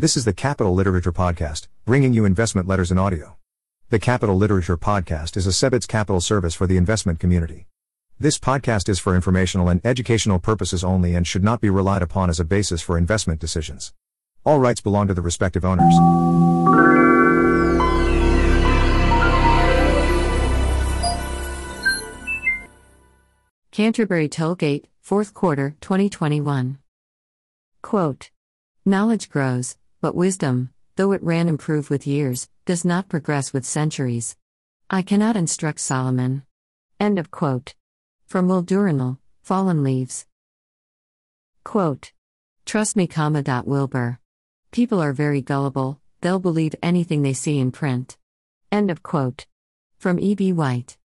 This is the Capital Literature Podcast, bringing you investment letters in audio. The Capital Literature Podcast is a Sebits capital service for the investment community. This podcast is for informational and educational purposes only and should not be relied upon as a basis for investment decisions. All rights belong to the respective owners. Canterbury Tollgate, 4th quarter, 2021. Quote Knowledge grows, but wisdom, though it ran improve with years, does not progress with centuries. I cannot instruct Solomon. End of quote. From Will Fallen Leaves. Quote. Trust me, comma. Wilbur. People are very gullible, they'll believe anything they see in print. End of quote. From E.B. White.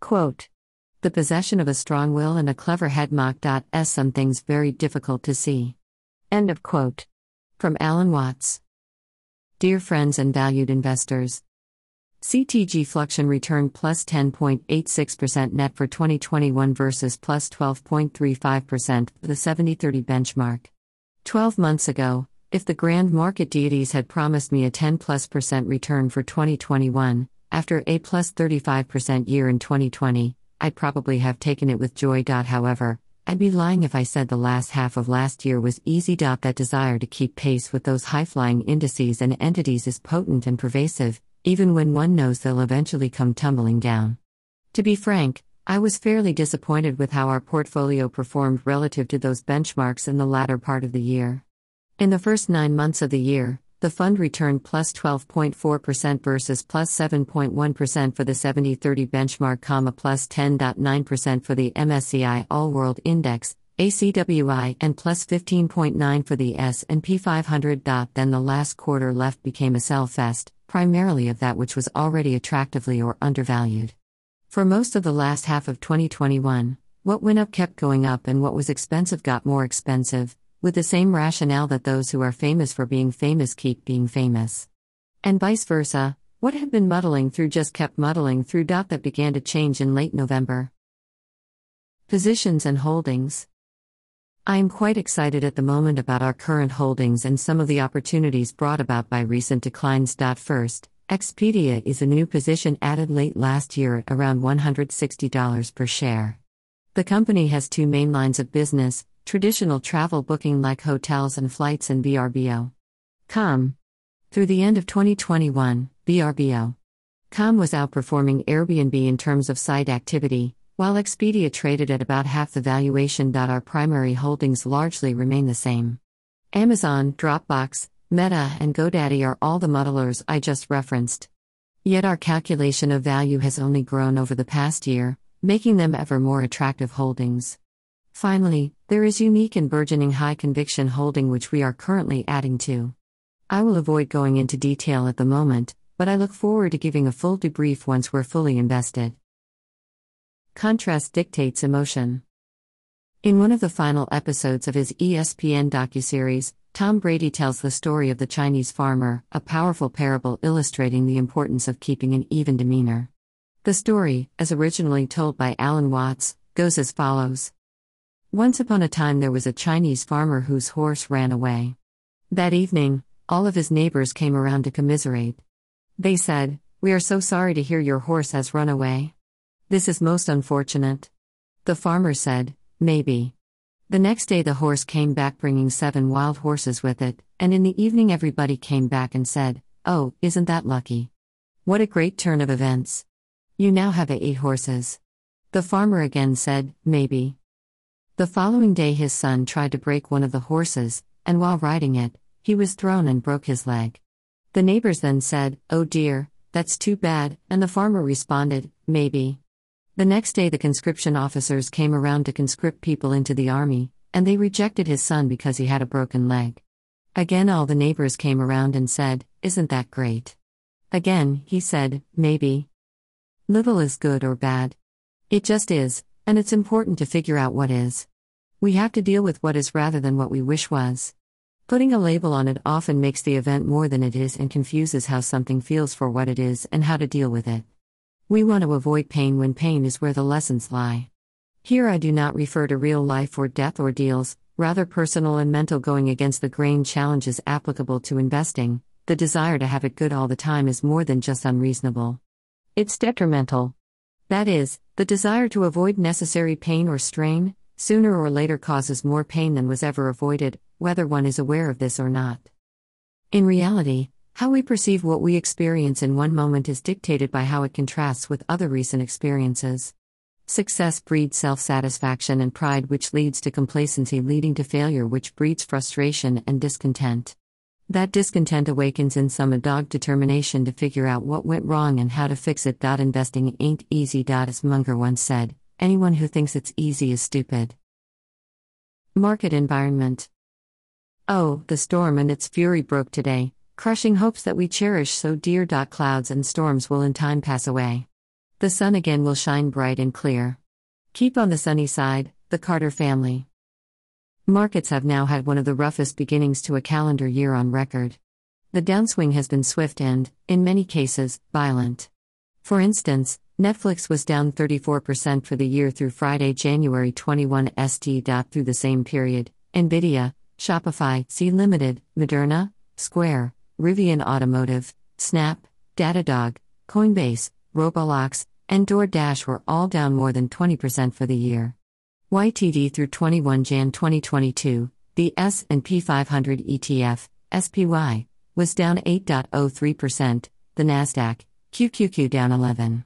Quote. The possession of a strong will and a clever head mock. S some things very difficult to see. End of quote. From Alan Watts. Dear friends and valued investors, CTG Fluxion returned plus 10.86% net for 2021 versus plus 12.35% for the 70 30 benchmark. 12 months ago, if the grand market deities had promised me a 10 plus percent return for 2021, after a plus 35% year in 2020, I'd probably have taken it with joy. However, I'd be lying if I said the last half of last year was easy. That desire to keep pace with those high flying indices and entities is potent and pervasive, even when one knows they'll eventually come tumbling down. To be frank, I was fairly disappointed with how our portfolio performed relative to those benchmarks in the latter part of the year. In the first nine months of the year, the fund returned plus 12.4% versus plus 7.1 for the 70 30 benchmark, comma, plus 10.9% for the MSCI All World Index, ACWI, and plus 15.9 for the S&P 500. Then the last quarter left became a sell fest, primarily of that which was already attractively or undervalued. For most of the last half of 2021, what went up kept going up and what was expensive got more expensive, with the same rationale that those who are famous for being famous keep being famous. And vice versa, what had been muddling through just kept muddling through. That began to change in late November. Positions and holdings. I am quite excited at the moment about our current holdings and some of the opportunities brought about by recent declines. First, Expedia is a new position added late last year at around $160 per share. The company has two main lines of business traditional travel booking like hotels and flights and VRBO. Com. Through the end of 2021, VRBO. Com was outperforming Airbnb in terms of site activity, while Expedia traded at about half the valuation. Our primary holdings largely remain the same. Amazon, Dropbox, Meta, and GoDaddy are all the muddlers I just referenced. Yet our calculation of value has only grown over the past year, making them ever more attractive holdings. Finally, there is unique and burgeoning high conviction holding which we are currently adding to. I will avoid going into detail at the moment, but I look forward to giving a full debrief once we're fully invested. Contrast dictates emotion. In one of the final episodes of his ESPN docuseries, Tom Brady tells the story of the Chinese farmer, a powerful parable illustrating the importance of keeping an even demeanor. The story, as originally told by Alan Watts, goes as follows. Once upon a time, there was a Chinese farmer whose horse ran away. That evening, all of his neighbors came around to commiserate. They said, We are so sorry to hear your horse has run away. This is most unfortunate. The farmer said, Maybe. The next day, the horse came back bringing seven wild horses with it, and in the evening, everybody came back and said, Oh, isn't that lucky? What a great turn of events! You now have eight horses. The farmer again said, Maybe. The following day, his son tried to break one of the horses, and while riding it, he was thrown and broke his leg. The neighbors then said, Oh dear, that's too bad, and the farmer responded, Maybe. The next day, the conscription officers came around to conscript people into the army, and they rejected his son because he had a broken leg. Again, all the neighbors came around and said, Isn't that great? Again, he said, Maybe. Little is good or bad. It just is, and it's important to figure out what is. We have to deal with what is rather than what we wish was. Putting a label on it often makes the event more than it is and confuses how something feels for what it is and how to deal with it. We want to avoid pain when pain is where the lessons lie. Here I do not refer to real life or death ordeals, rather personal and mental going against the grain challenges applicable to investing, the desire to have it good all the time is more than just unreasonable. It's detrimental. That is, the desire to avoid necessary pain or strain, sooner or later causes more pain than was ever avoided, whether one is aware of this or not. In reality, how we perceive what we experience in one moment is dictated by how it contrasts with other recent experiences. Success breeds self satisfaction and pride, which leads to complacency, leading to failure, which breeds frustration and discontent. That discontent awakens in some a dog determination to figure out what went wrong and how to fix it. Investing ain't easy. As Munger once said, anyone who thinks it's easy is stupid. Market environment. Oh, the storm and its fury broke today, crushing hopes that we cherish so dear. Clouds and storms will in time pass away. The sun again will shine bright and clear. Keep on the sunny side, the Carter family. Markets have now had one of the roughest beginnings to a calendar year on record. The downswing has been swift and, in many cases, violent. For instance, Netflix was down 34% for the year through Friday, January 21 st. Through the same period, Nvidia, Shopify, Sea Limited, Moderna, Square, Rivian Automotive, Snap, Datadog, Coinbase, Roblox, and DoorDash were all down more than 20% for the year. YTD through 21 Jan 2022, the S&P 500 ETF, SPY, was down 8.03%, the Nasdaq, QQQ down 11.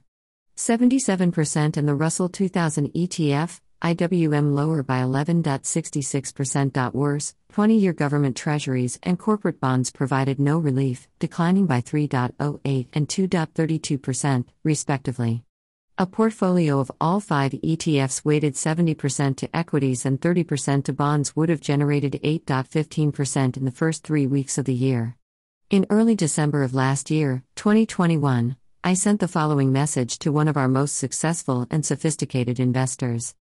77% and the Russell 2000 ETF, IWM lower by 11.66%. Worse, 20 year government treasuries and corporate bonds provided no relief, declining by 3.08 and 2.32%, respectively. A portfolio of all five ETFs weighted 70% to equities and 30% to bonds would have generated 8.15% in the first three weeks of the year. In early December of last year, 2021, I sent the following message to one of our most successful and sophisticated investors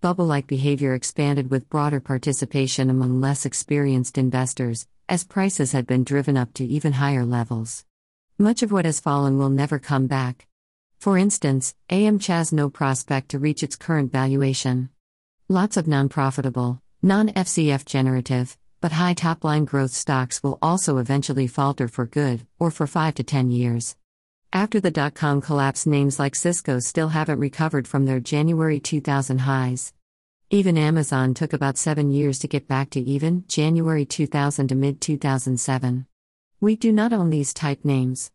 bubble like behavior expanded with broader participation among less experienced investors, as prices had been driven up to even higher levels. Much of what has fallen will never come back. For instance, AMC has no prospect to reach its current valuation. Lots of non profitable, non FCF generative, but high top line growth stocks will also eventually falter for good, or for 5 to 10 years. After the dot com collapse, names like Cisco still haven't recovered from their January 2000 highs. Even Amazon took about seven years to get back to even, January 2000 to mid 2007. We do not own these type names.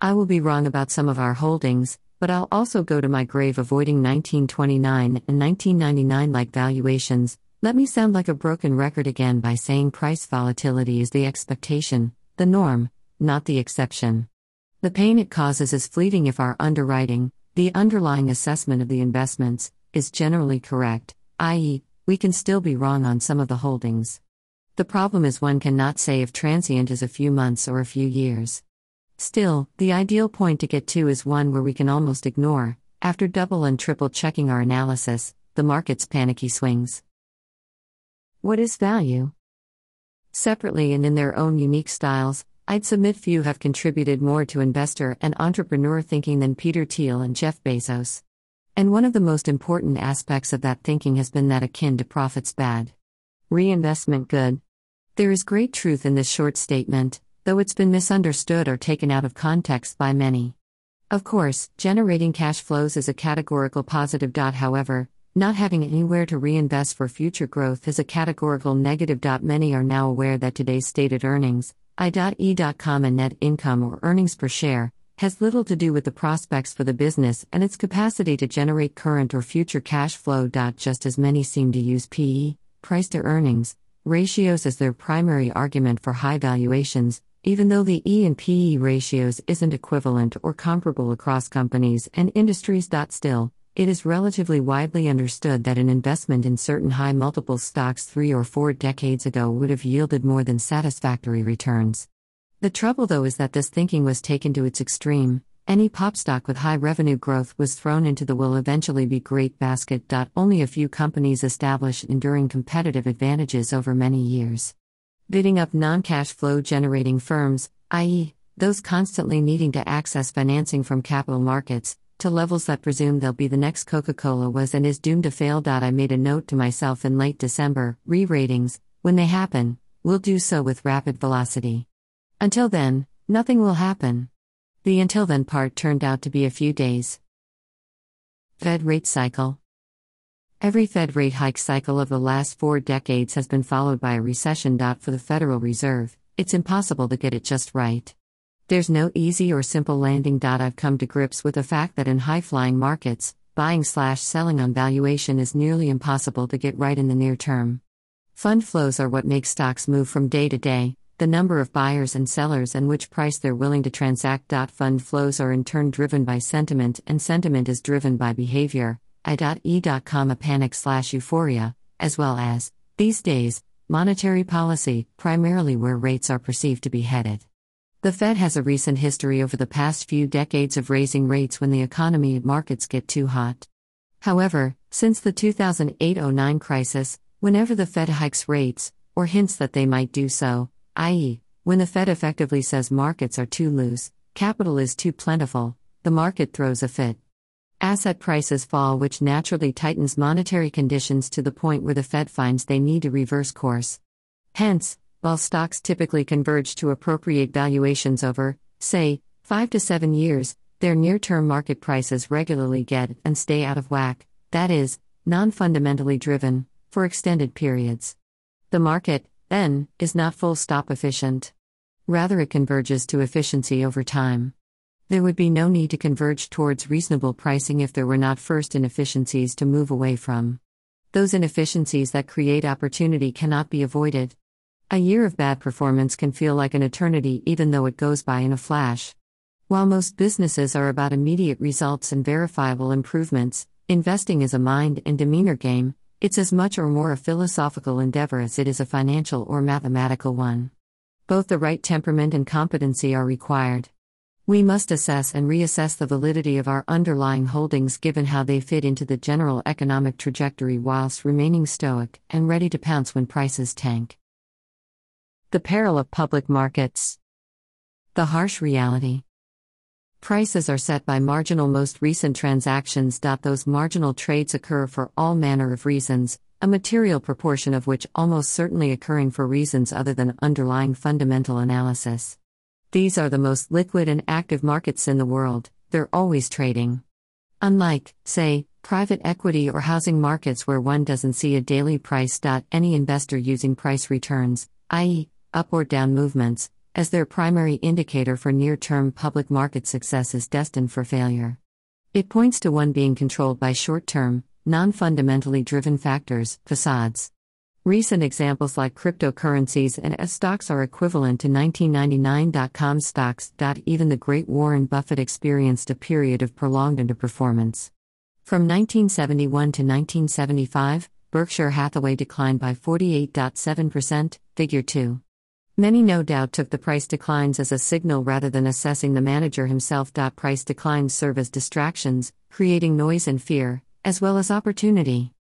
I will be wrong about some of our holdings, but I'll also go to my grave avoiding 1929 and 1999 like valuations. Let me sound like a broken record again by saying price volatility is the expectation, the norm, not the exception. The pain it causes is fleeting if our underwriting, the underlying assessment of the investments, is generally correct, i.e., we can still be wrong on some of the holdings. The problem is one cannot say if transient is a few months or a few years. Still, the ideal point to get to is one where we can almost ignore, after double and triple checking our analysis, the market's panicky swings. What is value? Separately and in their own unique styles, I'd submit few have contributed more to investor and entrepreneur thinking than Peter Thiel and Jeff Bezos. And one of the most important aspects of that thinking has been that akin to profits bad. Reinvestment good. There is great truth in this short statement, though it's been misunderstood or taken out of context by many. Of course, generating cash flows is a categorical positive. However, not having anywhere to reinvest for future growth is a categorical negative. Many are now aware that today's stated earnings, I.E.com and net income or earnings per share has little to do with the prospects for the business and its capacity to generate current or future cash flow. Just as many seem to use PE, price to earnings, ratios as their primary argument for high valuations, even though the E and PE ratios isn't equivalent or comparable across companies and industries. Still, it is relatively widely understood that an investment in certain high multiple stocks three or four decades ago would have yielded more than satisfactory returns. The trouble, though, is that this thinking was taken to its extreme. Any pop stock with high revenue growth was thrown into the will eventually be great basket. Only a few companies establish enduring competitive advantages over many years. Bidding up non cash flow generating firms, i.e., those constantly needing to access financing from capital markets, to levels that presume they'll be the next Coca Cola was and is doomed to fail. I made a note to myself in late December re ratings, when they happen, will do so with rapid velocity. Until then, nothing will happen. The until then part turned out to be a few days. Fed rate cycle. Every Fed rate hike cycle of the last four decades has been followed by a recession. For the Federal Reserve, it's impossible to get it just right. There's no easy or simple landing. I've come to grips with the fact that in high flying markets, buying slash selling on valuation is nearly impossible to get right in the near term. Fund flows are what make stocks move from day to day, the number of buyers and sellers and which price they're willing to transact. Fund flows are in turn driven by sentiment, and sentiment is driven by behavior. I.e.com a panic slash euphoria, as well as, these days, monetary policy, primarily where rates are perceived to be headed. The Fed has a recent history over the past few decades of raising rates when the economy and markets get too hot. However, since the 2008 09 crisis, whenever the Fed hikes rates, or hints that they might do so, i.e., when the Fed effectively says markets are too loose, capital is too plentiful, the market throws a fit. Asset prices fall, which naturally tightens monetary conditions to the point where the Fed finds they need to reverse course. Hence, while stocks typically converge to appropriate valuations over, say, 5 to 7 years, their near term market prices regularly get and stay out of whack, that is, non fundamentally driven, for extended periods. The market, then, is not full stop efficient. Rather, it converges to efficiency over time. There would be no need to converge towards reasonable pricing if there were not first inefficiencies to move away from. Those inefficiencies that create opportunity cannot be avoided. A year of bad performance can feel like an eternity even though it goes by in a flash. While most businesses are about immediate results and verifiable improvements, investing is a mind and demeanor game, it's as much or more a philosophical endeavor as it is a financial or mathematical one. Both the right temperament and competency are required. We must assess and reassess the validity of our underlying holdings given how they fit into the general economic trajectory whilst remaining stoic and ready to pounce when prices tank. The peril of public markets. The harsh reality. Prices are set by marginal most recent transactions. Those marginal trades occur for all manner of reasons, a material proportion of which almost certainly occurring for reasons other than underlying fundamental analysis. These are the most liquid and active markets in the world, they're always trading. Unlike, say, private equity or housing markets where one doesn't see a daily price. Any investor using price returns, i.e., up or down movements, as their primary indicator for near term public market success is destined for failure. It points to one being controlled by short term, non fundamentally driven factors, facades. Recent examples like cryptocurrencies and S stocks are equivalent to 1999.com stocks. Even the great Warren Buffett experienced a period of prolonged underperformance. From 1971 to 1975, Berkshire Hathaway declined by 48.7%, figure 2. Many no doubt took the price declines as a signal rather than assessing the manager himself. Price declines serve as distractions, creating noise and fear, as well as opportunity.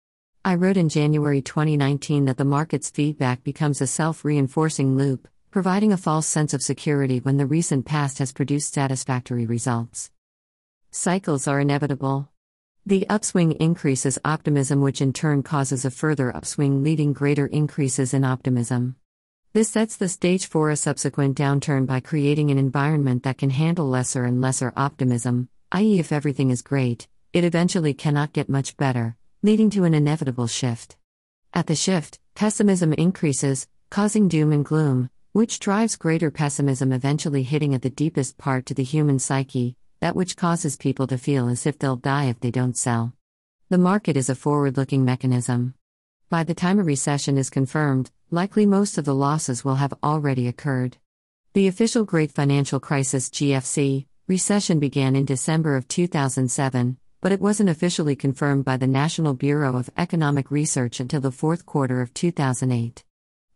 I wrote in January 2019 that the market's feedback becomes a self reinforcing loop, providing a false sense of security when the recent past has produced satisfactory results. Cycles are inevitable. The upswing increases optimism, which in turn causes a further upswing, leading greater increases in optimism. This sets the stage for a subsequent downturn by creating an environment that can handle lesser and lesser optimism, i.e., if everything is great, it eventually cannot get much better, leading to an inevitable shift. At the shift, pessimism increases, causing doom and gloom, which drives greater pessimism, eventually hitting at the deepest part to the human psyche, that which causes people to feel as if they'll die if they don't sell. The market is a forward looking mechanism. By the time a recession is confirmed, likely most of the losses will have already occurred. The official Great Financial Crisis GFC recession began in December of 2007, but it wasn't officially confirmed by the National Bureau of Economic Research until the fourth quarter of 2008.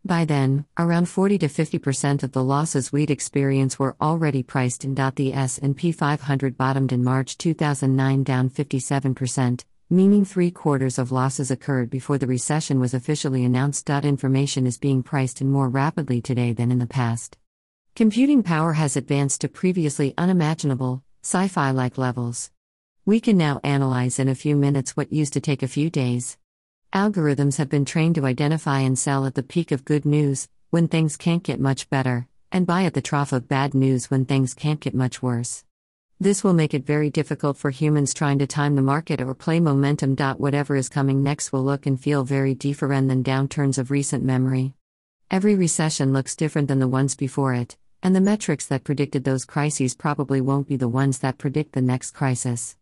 By then, around 40 to 50% of the losses we'd experience were already priced in. The S&P 500 bottomed in March 2009 down 57%, meaning three quarters of losses occurred before the recession was officially announced. Information is being priced in more rapidly today than in the past. Computing power has advanced to previously unimaginable, sci fi like levels. We can now analyze in a few minutes what used to take a few days. Algorithms have been trained to identify and sell at the peak of good news, when things can't get much better, and buy at the trough of bad news when things can't get much worse. This will make it very difficult for humans trying to time the market or play momentum. Whatever is coming next will look and feel very different than downturns of recent memory. Every recession looks different than the ones before it, and the metrics that predicted those crises probably won't be the ones that predict the next crisis.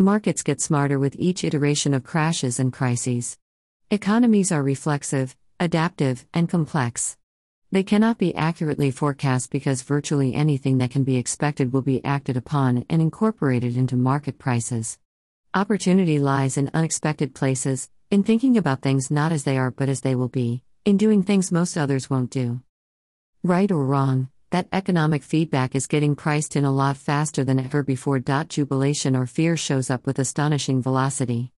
Markets get smarter with each iteration of crashes and crises. Economies are reflexive, adaptive, and complex. They cannot be accurately forecast because virtually anything that can be expected will be acted upon and incorporated into market prices. Opportunity lies in unexpected places, in thinking about things not as they are but as they will be, in doing things most others won't do. Right or wrong, that economic feedback is getting priced in a lot faster than ever before. Jubilation or fear shows up with astonishing velocity.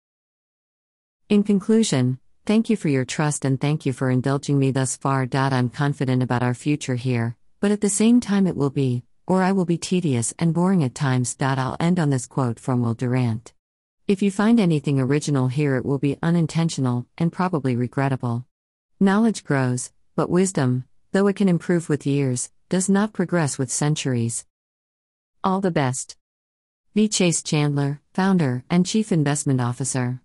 In conclusion, Thank you for your trust and thank you for indulging me thus far. I'm confident about our future here, but at the same time, it will be, or I will be tedious and boring at times. I'll end on this quote from Will Durant. If you find anything original here, it will be unintentional and probably regrettable. Knowledge grows, but wisdom, though it can improve with years, does not progress with centuries. All the best. V. Chase Chandler, Founder and Chief Investment Officer.